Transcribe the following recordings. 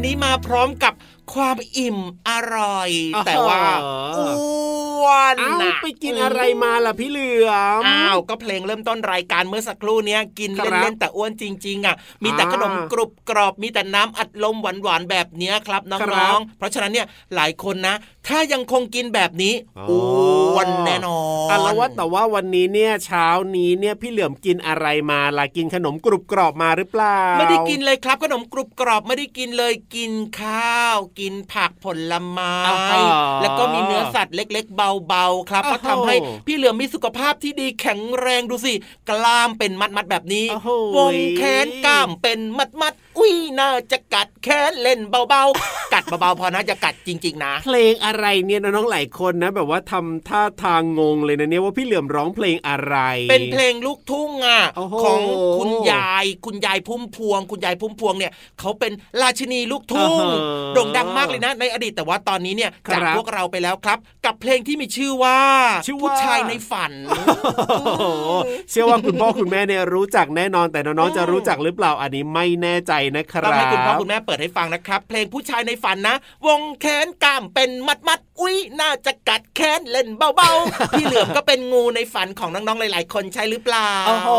วันนี้มาพร้อมกับความอิ่มอร่อยอ๋อแต่ว่าอ้ วนเอ้านะไปกินอะไรมาล่ะพี่เหลือมอ้าวก็เพลงเริ่มต้นรายการเมื่อสักครู่เนี้ยกินครับเล่นๆแต่อ้วนจริงๆอะมีแต่อ่าขนมกรุบกรอบมีแต่น้ำอัดลมหวานๆแบบเนี้ยครับน้ครัองบๆเพราะฉะนั้นเนี่ยหลายคนนะ ถ้ายังคงกินแบบนี้อ๋ออ้วนแน่นอนอะแล้วว่าแต่ว่าวันนี้เนี่ยเช้านี้เนี่ยพี่เหลือมกินอะไรมาล่ะกินขนมกรุบกรอบมาหรือเปล่า ไม่ได้กินเลยครับขนมกรุบกรอบไม่ได้กินเลยกินข้าว กินผักผลไม้อ้าวแล้วก็มีเนื้อสัตว์เล็ก ๆ เบาๆครับอ้าวก็ทำให้พี่เหลือมมีสุขภาพที่ดีแข็งแรงดูสิกล้ามเป็นมัดๆแบบนี้โอ้โหวงแขนกล้ามเป็นมัดๆ อุ้ยน่าจะกัดแขนเล่นเบาๆ กัดเบาๆพอนะจะกัดจริง ๆ นะ เพลงอะไรเนี่ยน้องๆหลายคนนะ แบบว่าทำท่าทางงงเลยนะเนี่ยว่าพี่เหลือมร้องเพลงอะไร เป็นเพลงลูกทุ่งอะโอ้โหของคุณยายคุณยายพุ่มพวง คุณยายพุ่มพวงเนี่ยเขาเป็นราชินีลูกทุ่งอ่าฮะโด่งดังมากเลยนะ ในอดีตแต่ว่าตอนนี้เนี่ยครับจากพวกเราไปแล้วครับ กับเพลงที่มีชื่อว่าชื่อว่าผู้ชายในฝันโอ้โหเชื่อว่าคุณพ่อคุณแม่เนี่ยรู้จักแน่นอนแต่น้องๆจะรู้จักหรือเปล่าอันนี้ไม่แน่ใจนะครัต้องบให้คุณพ่อคุณแม่เปิดให้ฟังนะครับ เพลงผู้ชายในฝันนะ วงแขนกล้ามเป็นมัดมัดๆอุ้ยน่าจะกัดแขนเล่นเบาๆพี่เหลือมก็เป็นงูในฝันของน้องๆหลาย ๆ คนใช่หรือเปล่าโอ้โห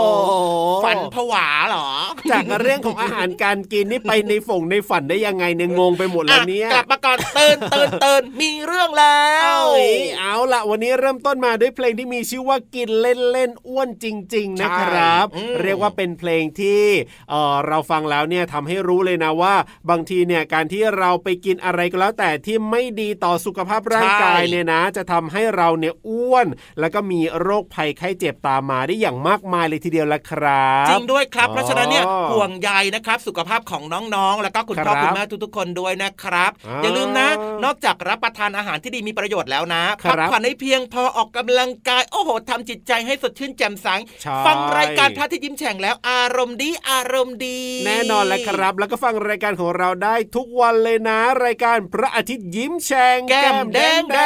ฝันผวาเหรอ จากเรื่องของอาหารการกินนี่ไปในฝงในฝันได้ยังไงเนี่ยงงไปหมดแล้วเนี่ยอะกลับมาก่อนเตือนเตือนเตือนมีเรื่องแล้วเอ้ยเอาละวันนี้เริ่มต้นมาด้วยเพลงที่มีชื่อว่ากินเล่นเล่นอ้วนจริง ๆ นะครับใช่อืมเรียกว่าเป็นเพลงที่เออเราฟังแล้วเนี่ยทำให้รู้เลยนะว่า บางทีเนี่ยการที่เราไปกินอะไรก็แล้ว แต่ที่ไม่ดีต่อสุขภาพร่างกายเนี่ยนะ จะทำให้เราเนี่ยอ้วน แล้วก็มีโรคภัยไข้เจ็บตามมาได้อย่างมากมายเลยทีเดียวละครับจริงด้วยครับเพราะฉะนั้นเนี่ยอ๋อห่วงใยนะครับ สุขภาพของน้องๆ แล้วก็คุณพ่อครับคุณแม่ทุกๆคนด้วยนะครับอ่าอย่าลืมนะ นอกจากรับประทานอาหารที่ดีมีประโยชน์แล้วนะครัพับผ่อนให้เพียงพอออกกำลังกายโอ้โหทำจิตใจให้สดชื่นแจ่มใสใช่ฟังรายการพระอาที่ยิ้มแฉ่งแล้วอารมณ์ดีอารมณ์ดี แน่นอนแล้วครับ แล้วก็ฟังรายการของเราได้ทุกวันเลยนะ รายการพระอาทิตย์ยิ้มแฉ่งแก้มแดงแด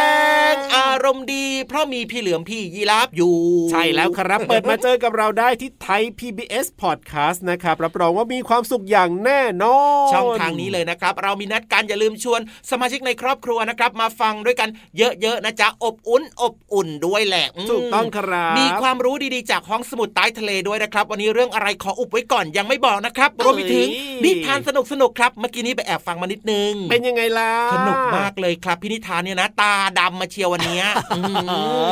งอารมณ์ดี เพราะมีพี่เหลือมพี่ยีราฟอยู่ ใช่แล้วครับ เปิดมาเจอกับเราได้ที่ไทย PBS Podcast นะครับรับรองว่ามีความสุขอย่างแน่นอนช่องทางนี้เลยนะครับ เรามีนัดกันอย่าลืมชวน สมาชิกในครอบครัวนะครับ มาฟังด้วยกันเยอะๆนะจ๊ะอบอุ่นอบอุ่นด้วยแหละมถูกต้องครับมีความรู้ดีๆจากห้องสมุดใต้ทะเลด้วยนะครับ วันนี้เรื่องอะไรขออุบไว้ก่อนยังไม่บอกนะครับรวมไปถึงนิทานสนุกๆครับ เมื่อกี้นี้ไปแอบฟังมานิดนึง เป็นยังไงล่ะ สนุกมากเลยครับพี่นิทานเนี่ยนะ ตาดำมาเชียววันเนี้ยอื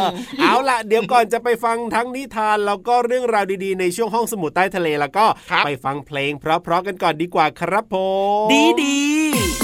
มเอาล่ะ เดี๋ยวก่อนจะไปฟังทั้งนิทานแล้วก็เรื่องราวดีๆ ในช่วงห้องสมุดใต้ทะเลแล้วก็ครับไปฟังเพลงเพราะๆกันก่อนดีกว่าครับผม ดีดี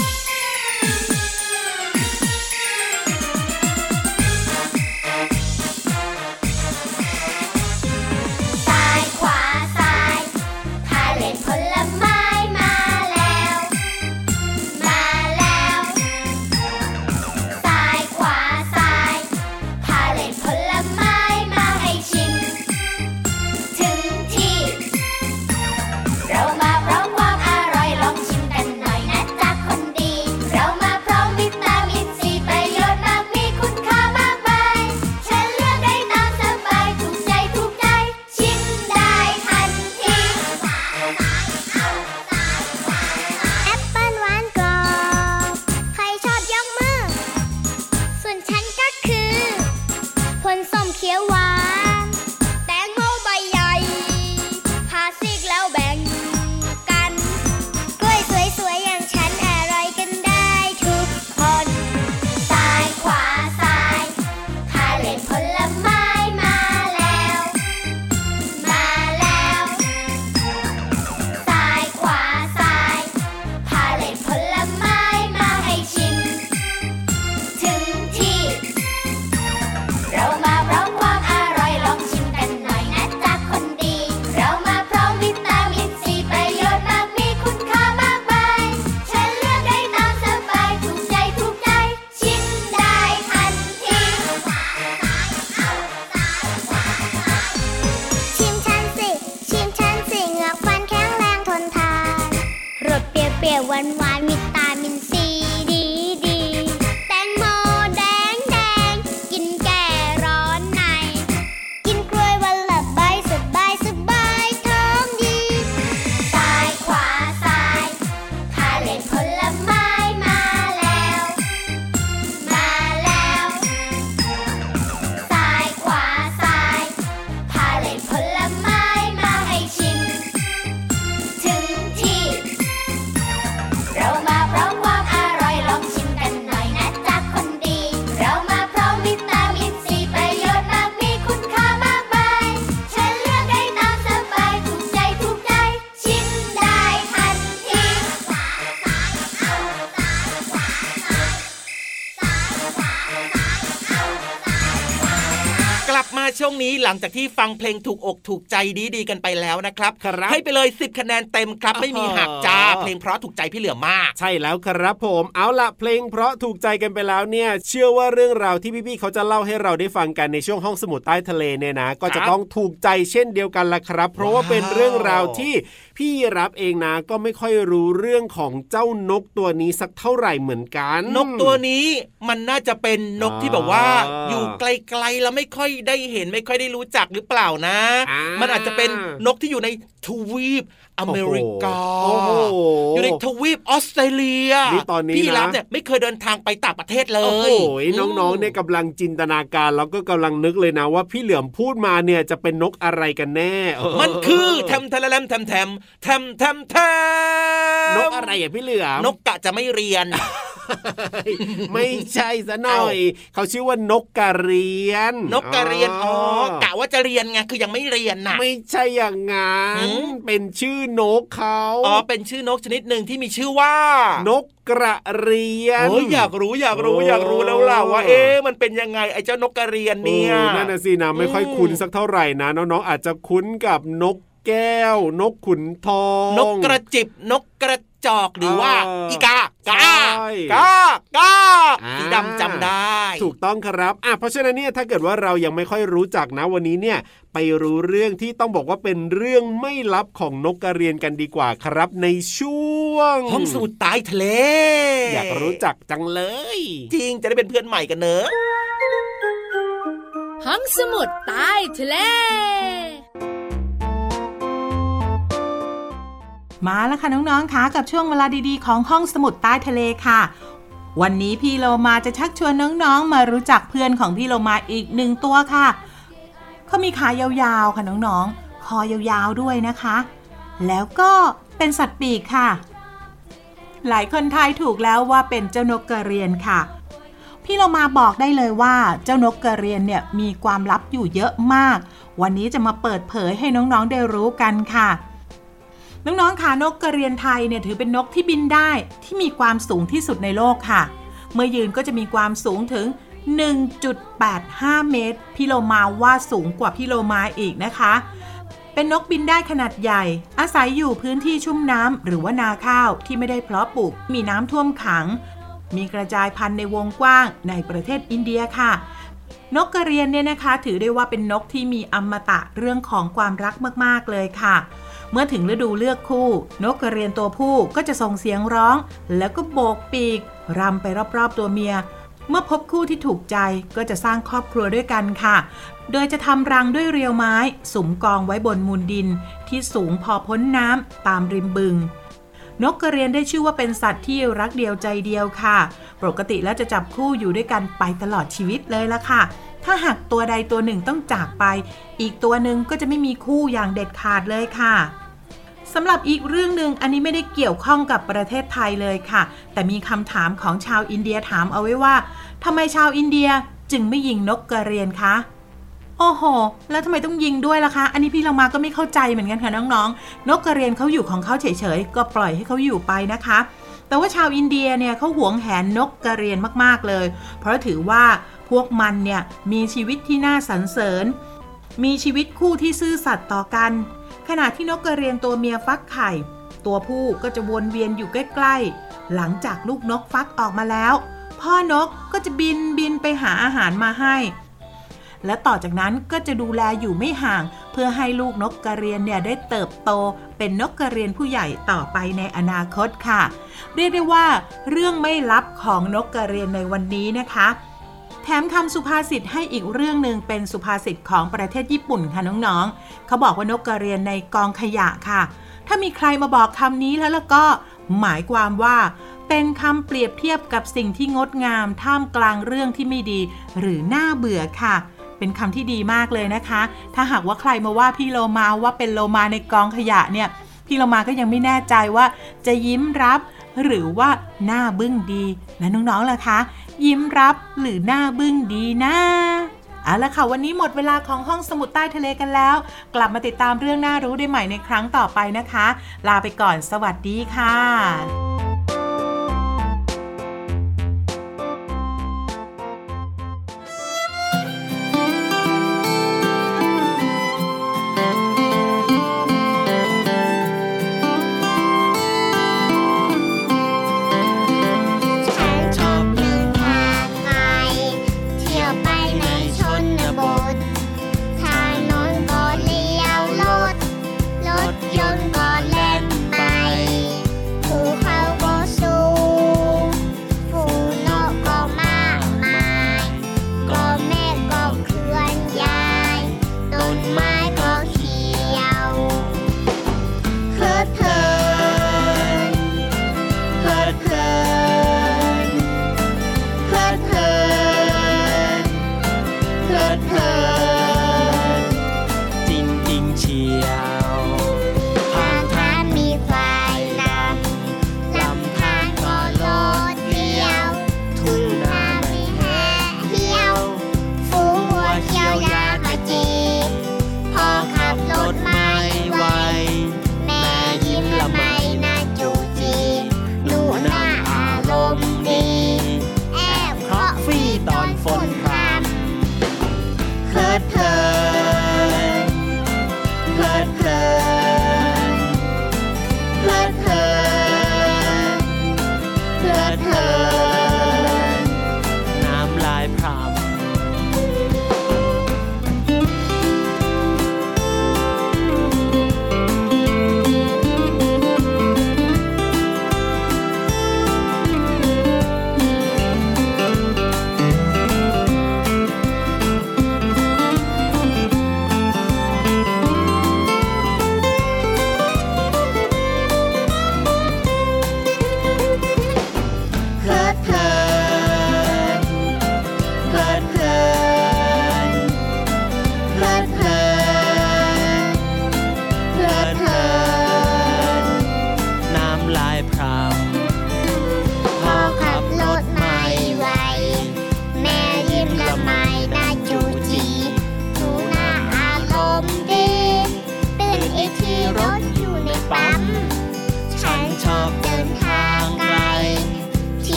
จากที่ฟังเพลงถูกอกถูกใจดีๆกันไปแล้วนะครับครับให้ไปเลย 10 คะแนนเต็มครับ ไม่มีหักจ้าอ๋อเพลงเพราะถูกใจพี่เหลือมาก ใช่แล้วครับผมเอาละเพลงเพราะถูกใจกันไปแล้วเนี่ย เชื่อว่าเรื่องราวที่พี่ๆเขาจะเล่าให้เราได้ฟังกันในช่วงห้องสมุดใต้ทะเลเนี่ยนะ ก็จะต้องถูกใจเช่นเดียวกันละครับ เพราะว่าเป็นเรื่องราวที่พี่รับเองนะก็ไม่ค่อยรู้เรื่องของเจ้านกตัวนี้สักเท่าไหร่เหมือนกัน นกตัวนี้มันน่าจะเป็นนกที่แบบว่าอ่าอยู่ไกลๆแล้วไม่ค่อยได้เห็นไม่ค่อยได้รู้จักหรือเปล่านะอ่ามัมันอาจจะเป็นนกที่อยู่ในทวีป อเมริกาโอ้โหอยู่ในทวีปออสเตรเลียนี่ตอนนี้นะพี่รับเนี่ยไม่เคยเดินทางไปต่างประเทศเลโอ้โหยน้องๆเนี่ยกำลังจินตนาการแล้วก็กำลังนึกเลยนะว่าพี่เหลือมพูดมาเนี่ยจะเป็นนกอะไรกันแน่เมันคือแทมทะเลมแทมแทมแทมแทมแทมนกอะไรอะพี่เหลือมนกกะจะไม่เรียน ไม่ใช่ซะหน่อย เขาชื่อว่านกกระเรียน นกกระเรียนอ๋อกะว่าจะเรียนไงคือยังไม่เรียนน่ะ ไม่ใช่อย่างงั้หืนมเป็นชื่อนกเขาอ๋อเป็นชื่อนกชนิดหนึ่งที่มีชื่อว่า นกกระเรียนโอ้ยอยากรู้อยากรู้โอ้อยากรู้แล้วล่ะว่าเอ๊ะมันเป็นยังไงไอ้เจ้านกกระเรียนเนี่ยโอ้นั่นน่ะสินะไม่ค่อยคุ้นสักเท่าไหร่นะน้องๆอาจจะคุ้นกับนก แก้ว นกขุนทอง นกกระจิบนกกระจอกหรือว่าเอออีอีกากาใช่กากาอ่าสีดำจำได้ ถูกต้องครับอะเพราะฉะนั้นเนี่ยถ้าเกิดว่าเรายังไม่ค่อยรู้จักนะวันนี้เนี่ยไปรู้เรื่องที่ต้องบอกว่าเป็นเรื่องไม่ลับของนกกระเรียนกันดีกว่าครับในช่วง ห้องสมุดใต้ทะเล อยากรู้จักจังเลย จริงจะได้เป็นเพื่อนใหม่กันเนอะห้องสมุดใต้ทะเล มาแล้วค่ะน้องๆคะกับช่วงเวลาดีๆ ของห้องสมุดใต้ทะเลค่ะ วันนี้พี่โลมาจะชักชวนน้องๆ มารู้จักเพื่อนของพี่โลมาอีกหนึ่งตัวค่ะเขามีขายาวๆค่ะน้องๆ คอยาวๆด้วยนะคะ แล้วก็เป็นสัตว์ปีกค่ะ หลายคนทายถูกแล้วว่าเป็นเจ้านกกระเรียนค่ะ พี่เรามาบอกได้เลยว่าเจ้านกกระเรียนเนี่ยมีความลับอยู่เยอะมาก วันนี้จะมาเปิดเผยให้น้องๆได้รู้กันค่ะ น้องๆค่ะนกกระเรียนไทยเนี่ยถือเป็นนกที่บินได้ที่มีความสูงที่สุดในโลกค่ะ เมื่อยืนก็จะมีความสูงถึง 1.85 เมตรพี่โลมาว่าสูงกว่าพี่โลมาอีกนะคะ เป็นนกบินได้ขนาดใหญ่ อาศัยอยู่พื้นที่ชุ่มน้ำหรือว่านาข้าวที่ไม่ได้เพาะปลูก มีน้ำท่วมขัง มีกระจายพันธุ์ในวงกว้างในประเทศอินเดียค่ะนกกระเรียนเนี่ยนะคะถือได้ว่าเป็นนกที่มีอมตะเรื่องของความรักมาก ๆ เลยค่ะ เมื่อถึงฤดูเลือกคู่ นกกระเรียนตัวผู้ก็จะส่งเสียงร้อง แล้วก็โบกปีกรำไปรอบๆตัวเมีย เมื่อพบคู่ที่ถูกใจก็จะสร้างครอบครัวด้วยกันค่ะ โดยจะทำรังด้วยเรียวไม้ สุมกองไว้บนมูลดิน ที่สูงพอพ้นน้ำตามริมบึงนกกระเรียนได้ชื่อว่าเป็นสัตว์ที่รักเดียวใจเดียวค่ะ ปกติแล้วจะจับคู่อยู่ด้วยกันไปตลอดชีวิตเลยละค่ะ ถ้าหากตัวใดตัวหนึ่งต้องจากไป อีกตัวหนึ่งก็จะไม่มีคู่อย่างเด็ดขาดเลยค่ะ สำหรับอีกเรื่องหนึ่งอันนี้ไม่ได้เกี่ยวข้องกับประเทศไทยเลยค่ะ แต่มีคำถามของชาวอินเดียถามเอาไว้ว่าทำไมชาวอินเดียจึงไม่ยิงนกกระเรียนคะโอ้โห แล้วทำไมต้องยิงด้วยล่ะคะ อันนี้พี่เรามาก็ไม่เข้าใจเหมือนกันค่ะน้องๆ นกกระเรียนเขาอยู่ของเขาเฉยๆ ก็ปล่อยให้เขาอยู่ไปนะคะ แต่ว่าชาวอินเดียเนี่ยเขาหวงแหนนกกระเรียนมากๆเลย เพราะถือว่าพวกมันเนี่ยมีชีวิตที่น่าสรรเสริญ มีชีวิตคู่ที่ซื่อสัตย์ต่อกัน ขณะที่นกกระเรียนตัวเมียฟักไข่ ตัวผู้ก็จะวนเวียนอยู่ใกล้ๆ หลังจากลูกนกฟักออกมาแล้ว พ่อนกก็จะบินบินไปหาอาหารมาให้ และต่อจากนั้นก็จะดูแลอยู่ไม่ห่าง เพื่อให้ลูกนกกระเรียนเนี่ยได้เติบโต เป็นนกกระเรียนผู้ใหญ่ต่อไปในอนาคตค่ะ เรียกได้ว่า เรื่องไม่ลับของนกกระเรียนในวันนี้นะคะ แถมคำสุภาษิตให้อีกเรื่องหนึ่งเป็นสุภาษิตของประเทศญี่ปุ่นค่ะน้องๆ เขาบอกว่านกกระเรียนในกองขยะค่ะ ถ้ามีใครมาบอกคำนี้แล้วแล้วก็หมายความว่า เป็นคำเปรียบเทียบกับสิ่งที่งดงาม ท่ามกลางเรื่องที่ไม่ดี หรือน่าเบื่อค่ะ เป็นคำที่ดีมากเลยนะคะ ถ้าหากว่าใครมาว่าพี่โลมาว่าเป็นโลมาในกองขยะเนี่ยพี่โลมาก็ยังไม่แน่ใจว่าจะยิ้มรับหรือว่าหน้าบึ้งดีและน้องๆล่ะคะ ยิ้มรับ หรือหน้าบึ้งดีนะเอาละค่ะ วันนี้หมดเวลาของห้องสมุดใต้ทะเลกันแล้ว กลับมาติดตามเรื่องน่ารู้ได้ใหม่ในครั้งต่อไปนะคะ ลาไปก่อนสวัสดีค่ะ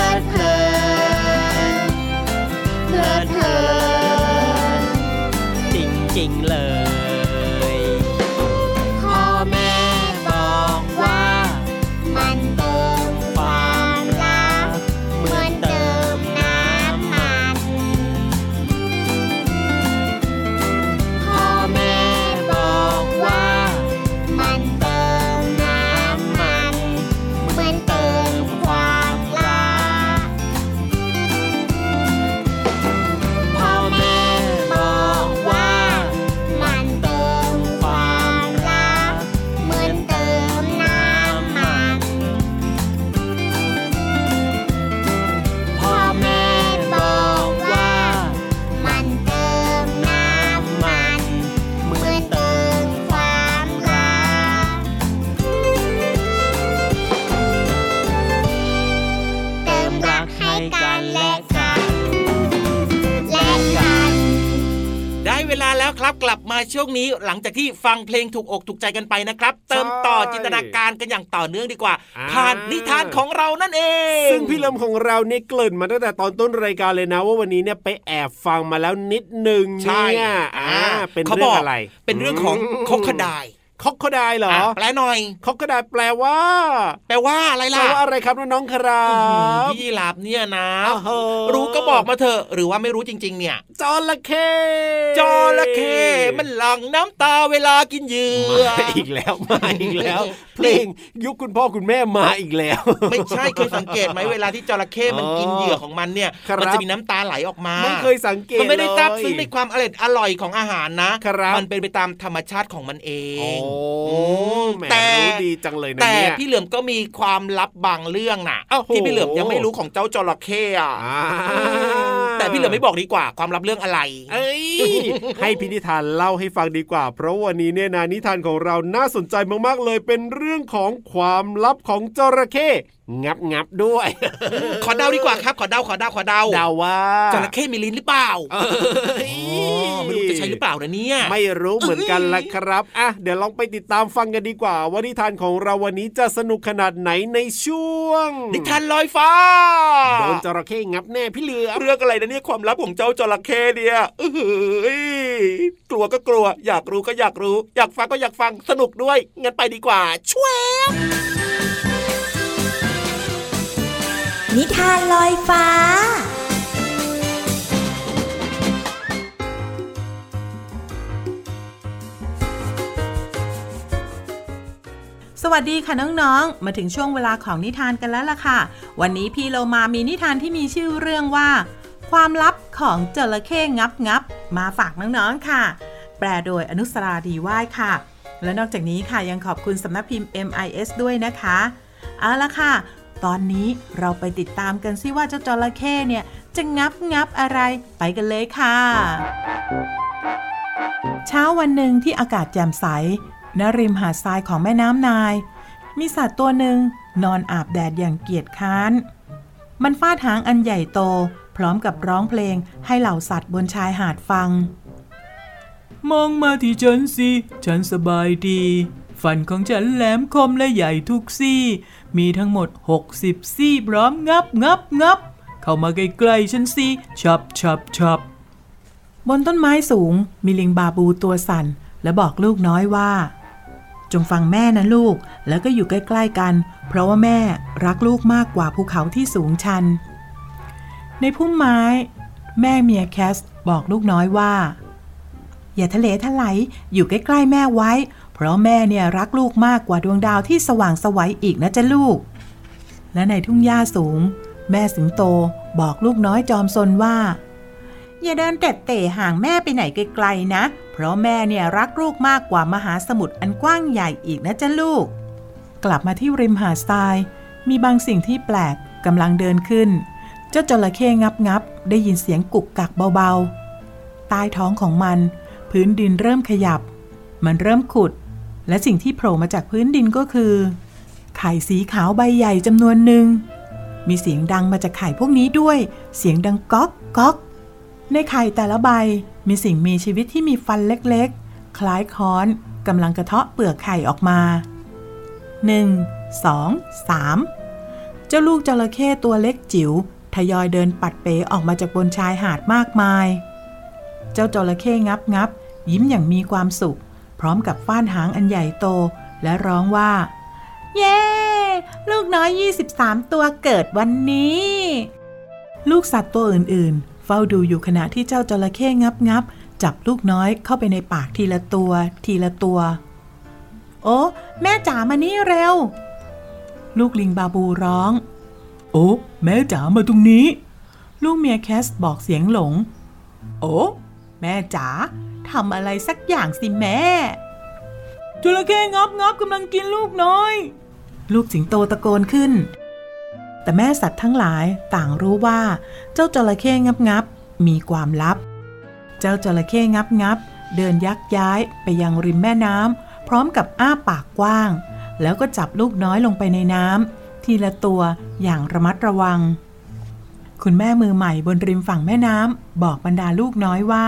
ลิดเพลินเพลิดเพลินจริงๆเลย ช่วงนี้หลังจากที่ฟังเพลงถูกอกถูกใจกันไปนะครับ เติมต่อจินตนาการกันอย่างต่อเนื่องดีกว่าอ่าผ่านนิทานของเรานั่นเอง ซึ่งพี่เลิมของเราเนี่ยเกริ่นมาตั้งแต่ตอนต้นรายการเลยนะ ว่าวันนี้เนี่ยไปแอบฟังมาแล้วนิดหนึ่งใช่เนี่ยอ่าเป็นเขาเรื่บองอกอะไร เป็นเรื่องของมคอกระดายคอกโคไดเหรออะแปลหน่อยคอกโคไดแปลว่า แปลว่าอะไรแปลล่ะว่าอะไรครับน้องๆครับพี่ยีราบเนี่ยนะอ้าวโหรู้ก็บอกมาเถอะหรือว่าไม่รู้จริง ๆ เนี่ย จระเข้จระเข้มันหลั่งน้ำตาเวลากินเหยื่อมาอีกแล้วมาอีกแล้ว เพลงยุคคุณพ่อคุณแม่มาอีกแล้ว ไม่ใช่เคยสังเกตไหมเวลาที่จระเข้มันกินเหยื่อของมันเนี่ยครับมันจะมีน้ำตาไหลออกมาไม่เคยสังเกตมันไม่ได้เลยซาบซึ้งในความอร่อยอร่อยของอาหารนะครับมันเป็นไปตามธรรมชาติของมันเอโอ้งแหมแต่รู้ดีจังเลยนะแต่เนี่ยพี่เหลือมก็มีความลับบางเรื่องน่ะอ้าวโหที่พี่เหลือมยังไม่รู้ของเจ้าจระเข้อะอ่าแต่พี่เหลือมไม่บอกดีกว่าความลับเรื่องอะไร เอ้ยให้พินิธานเล่าให้ฟังดีกว่า เพราะวันนี้เนี่ยนะนิทานของเราน่าสนใจมากๆเลยเป็นเรื่องของความลับของจระเข้ งับงับด้วย ขอเดาดีกว่าครับ ขอเดาขอเดาขอเดาเดาว่าจระเข้มีลิ้นหรือเปล่าเอ้ยอ๋อไม่รู้จะใช่หรือเปล่านะเนี่ย ไม่รู้เหมือนกันละครับ อะ เดี๋ยวลองไปติดตามฟังกันดีกว่า ว่านิทานของเราวันนี้จะสนุกขนาดไหนในช่วง นิทานลอยฟ้าโดนจระเข้งับแน่พี่เหลือมเรื่องอะไรนะเนี่ยความลับของเจ้าจระเข้เนี่ยเอ้ยกลัวก็กลัว อยากรู้ก็อยากรู้ อยากฟังก็อยากฟังสนุกด้วยงั้นไปดีกว่าช่วย นิทานลอยฟ้า สวัสดีค่ะน้องๆ มาถึงช่วงเวลาของนิทานกันแล้วล่ะค่ะ วันนี้พี่เรามามีนิทานที่มีชื่อเรื่องว่า ความลับของจระเข้งับงับ มาฝากน้องๆค่ะ แปลโดยอนุสราดีว่ายค่ะ และนอกจากนี้ค่ะยังขอบคุณสำนักพิมพ์ MIS ด้วยนะคะ เอาละค่ะ ตอนนี้เราไปติดตามกันซิว่าเจ้าจระเข้เนี่ยจะงับงับอะไรไปกันเลยค่ะ เช้าวันหนึ่งที่อากาศแจ่มใสณริมหาดทรายของแม่น้ำนาย มีสัตว์ตัวหนึ่งนอนอาบแดดอย่างเกียจค้าน มันฟาดหางอันใหญ่โต พร้อมกับร้องเพลงให้เหล่าสัตว์บนชายหาดฟัง มองมาที่ฉันสิ ฉันสบายดี ฟันของฉันแหลมคมและใหญ่ทุกซี่ มีทั้งหมด 60 ซี่พร้อมงับงับงับ เข้ามาใกล้ๆฉันสิชับชับชับบนต้นไม้สูงมีลิงบาบูตัวสั่น และบอกลูกน้อยว่า จงฟังแม่นะลูก แล้วก็อยู่ใกล้ๆกัน เพราะว่าแม่รักลูกมากกว่าภูเขาที่สูงชัน ในพุ่มไม้ แม่เมียแคสบอกลูกน้อยว่า อย่าทะเลทลายอยู่ใกล้ๆแม่ไว้ เพราะแม่เนี่ยรักลูกมากกว่าดวงดาวที่สว่างสวัยอีกนะจ๊ะลูก และในทุ่งหญ้าสูง แม่สิงโตบอกลูกน้อยจอมซนว่า อย่าเดินเตะเตะห่างแม่ไปไหนไกลๆนะ เพราะแม่เนี่ยรักลูกมากกว่ามหาสมุทรอันกว้างใหญ่อีกนะจ๊ะลูก กลับมาที่ริมหาดทราย มีบางสิ่งที่แปลกกำลังเดินขึ้น เจ้าจระเข้งับงับได้ยินเสียงกุกกักเบาๆใต้ท้องของมัน พื้นดินเริ่มขยับ มันเริ่มขุด และสิ่งที่โผล่มาจากพื้นดินก็คือ ไข่สีขาวใบใหญ่จำนวนหนึ่ง มีเสียงดังมาจากไข่พวกนี้ด้วย เสียงดังก๊อกก๊อก ในไข่แต่ละใบมีสิ่งมีชีวิตที่มีฟันเล็กๆ คล้ายค้อนกำลังกระเทาะเปลือกไข่ออกมา 1 2 3 เจ้าลูกจระเข้ตัวเล็กจิ๋วทยอยเดินปัดเป๋ออกมาจากบนชายหาดมากมาย เจ้าจระเข้งับงับยิ้มอย่างมีความสุข พร้อมกับฟ้านหางอันใหญ่โต และร้องว่า เย้ ลูกน้อย 23 ตัวเกิดวันนี้ ลูกสัตว์ตัวอื่นๆ เฝ้าดูอยู่ขณะที่เจ้าจระเข้งับงับจับลูกน้อยเข้าไปในปากทีละตัว ทีละตัว โอ้แม่จ๋ามานี่เร็ว ลูกลิงบาบูร้อง โอ้แม่จ๋ามาตรงนี้ ลูกเมียแคสบอกเสียงหลง โอ้แม่จ๋า ทำอะไรสักอย่างสิแม่จระเข้งับงับกำลังกินลูกน้อย ลูกสิงโตตะโกนขึ้น แต่แม่สัตว์ทั้งหลายต่างรู้ว่า เจ้าจระเข้งับงับมีความลับ เจ้าจระเข้งับงับ เดินยักย้ายไปยังริมแม่น้ำพร้อมกับอ้าปากกว้าง แล้วก็จับลูกน้อยลงไปในน้ำทีละตัวอย่างระมัดระวัง คุณแม่มือใหม่บนริมฝั่งแม่น้ำบอกบรรดาลูกน้อยว่า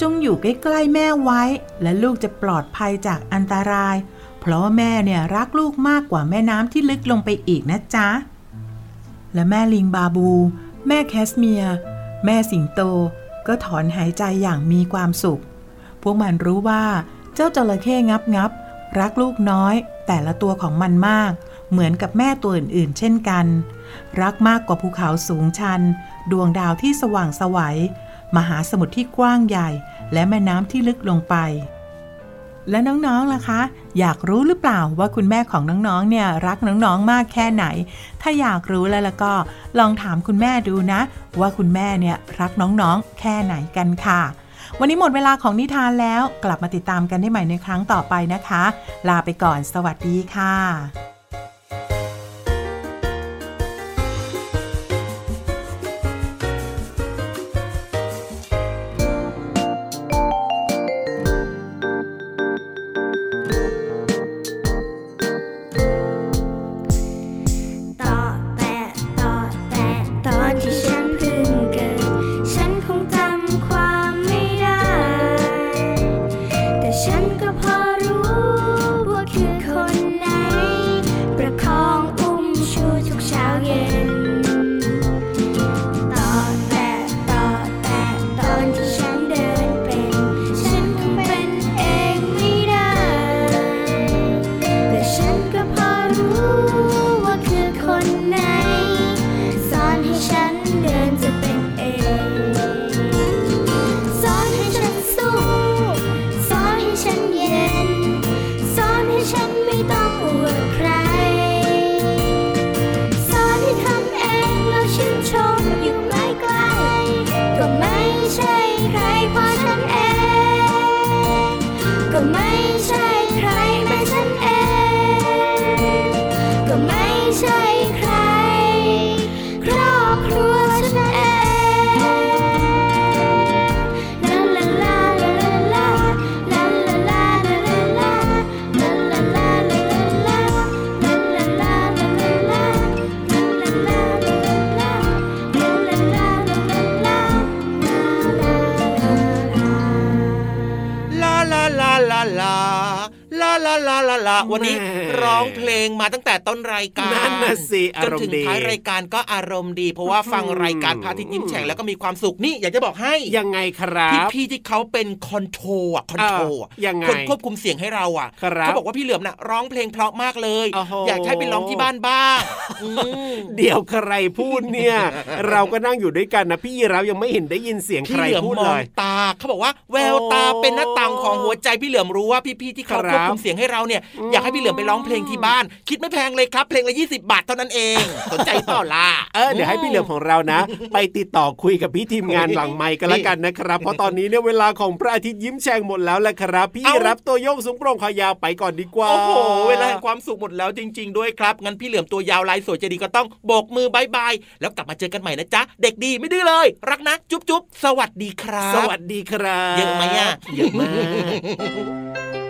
จงอยู่ใกล้ๆแม่ไว้ และลูกจะปลอดภัยจากอันตราย เพราะว่าแม่เนี่ยรักลูกมากกว่าแม่น้ำที่ลึกลงไปอีกนะจ๊ะ และแม่ลิงบาบู แม่แคสเมีย แม่สิงโต ก็ถอนหายใจอย่างมีความสุข พวกมันรู้ว่า เจ้าจระเข้งับงับรักลูกน้อย แต่ละตัวของมันมาก เหมือนกับแม่ตัวอื่นๆ เช่นกัน รักมากกว่าภูเขาสูงชัน ดวงดาวที่สว่างสวยัย มหาสมุทรที่กว้างใหญ่ และแม่น้ำที่ลึกลงไป และน้องๆล่ะคะ อยากรู้หรือเปล่าว่าคุณแม่ของน้องๆเนี่ยรักน้องๆมากแค่ไหน ถ้าอยากรู้แล้วล่ะก็ลองถามคุณแม่ดูนะ ว่าคุณแม่เนี่ยรักน้องๆ แค่ไหนกันค่ะ วันนี้หมดเวลาของนิทานแล้ว กลับมาติดตามกันได้ใหม่ในครั้งต่อไปนะคะ ลาไปก่อน สวัสดีค่ะ นนี้แหม่ร้องเพลงมาตั้งแต่ต้นรายการนั่นน่ะสิอาจนรมถึงณ์ดีท้ายรายการก็อารมณ์ดี เพราะว่าฟังรายการพระอาทิตย์ยิ้มแฉ่งแล้วก็มีความสุขนี่อยากจะบอกให้ยังไงครับพี่พี่ๆที่เขาเป็นคอนโทรลอะคอนโทรลอะเออยังไงคนควบคุมเสียงให้เราอะครับเขาบอกว่าพี่เหลือมน่ะร้องเพลงเพราะมากเลยโอ้โหอยากให้ไปร้องที่บ้านบ้างอืมเดี๋ยวใครพูดเนี่ย เราก็นั่งอยู่ด้วยกันนะพี่เรายังไม่เห็นได้ยินเสียงพี่ใครเหลือมพูดมเลองยตาเขาบอกว่าแววตาโอ้เป็นหน้าต่างของหัวใจพี่เหลือมรู้ว่าพี่ๆที่เขาครับควบคุมเสียงให้เราเนี่ยอืมอยากให้พี่เหลือมไปร้องเพลงที่บ้าน คิดไม่แพงเลยครับ เพลงละ 20 บาทเท่านั้นเองสนใจเปล่าล่ะเออเดี๋ยวให้พี่เหลือมของเรานะ ไปติดต่อคุยกับพี่ทีมงานหลังไมค์กันละกันนะครับ เพราะตอนนี้เนี่ยเวลาของพระอาทิตย์ยิ้มแฉ่งหมดแล้วแหละครับ พี่เอ้ารับตัวโยงสูงโปร่งคอยาวไปก่อนดีกว่าโอ้โหเวลาแห่งความสุขหมดแล้วจริง ๆ ด้วยครับงั้นพี่เหลือมตัวยาวลายสวยใจดีก็ต้องโบกมือบายบายแล้วกลับมาเจอกันใหม่นะจ๊ะเด็กดีไม่ดื้อเลย รักนะจุ๊บจุ๊บสวัสดีครับ สวัสดีครับเยอะไหมอะเยอะมาก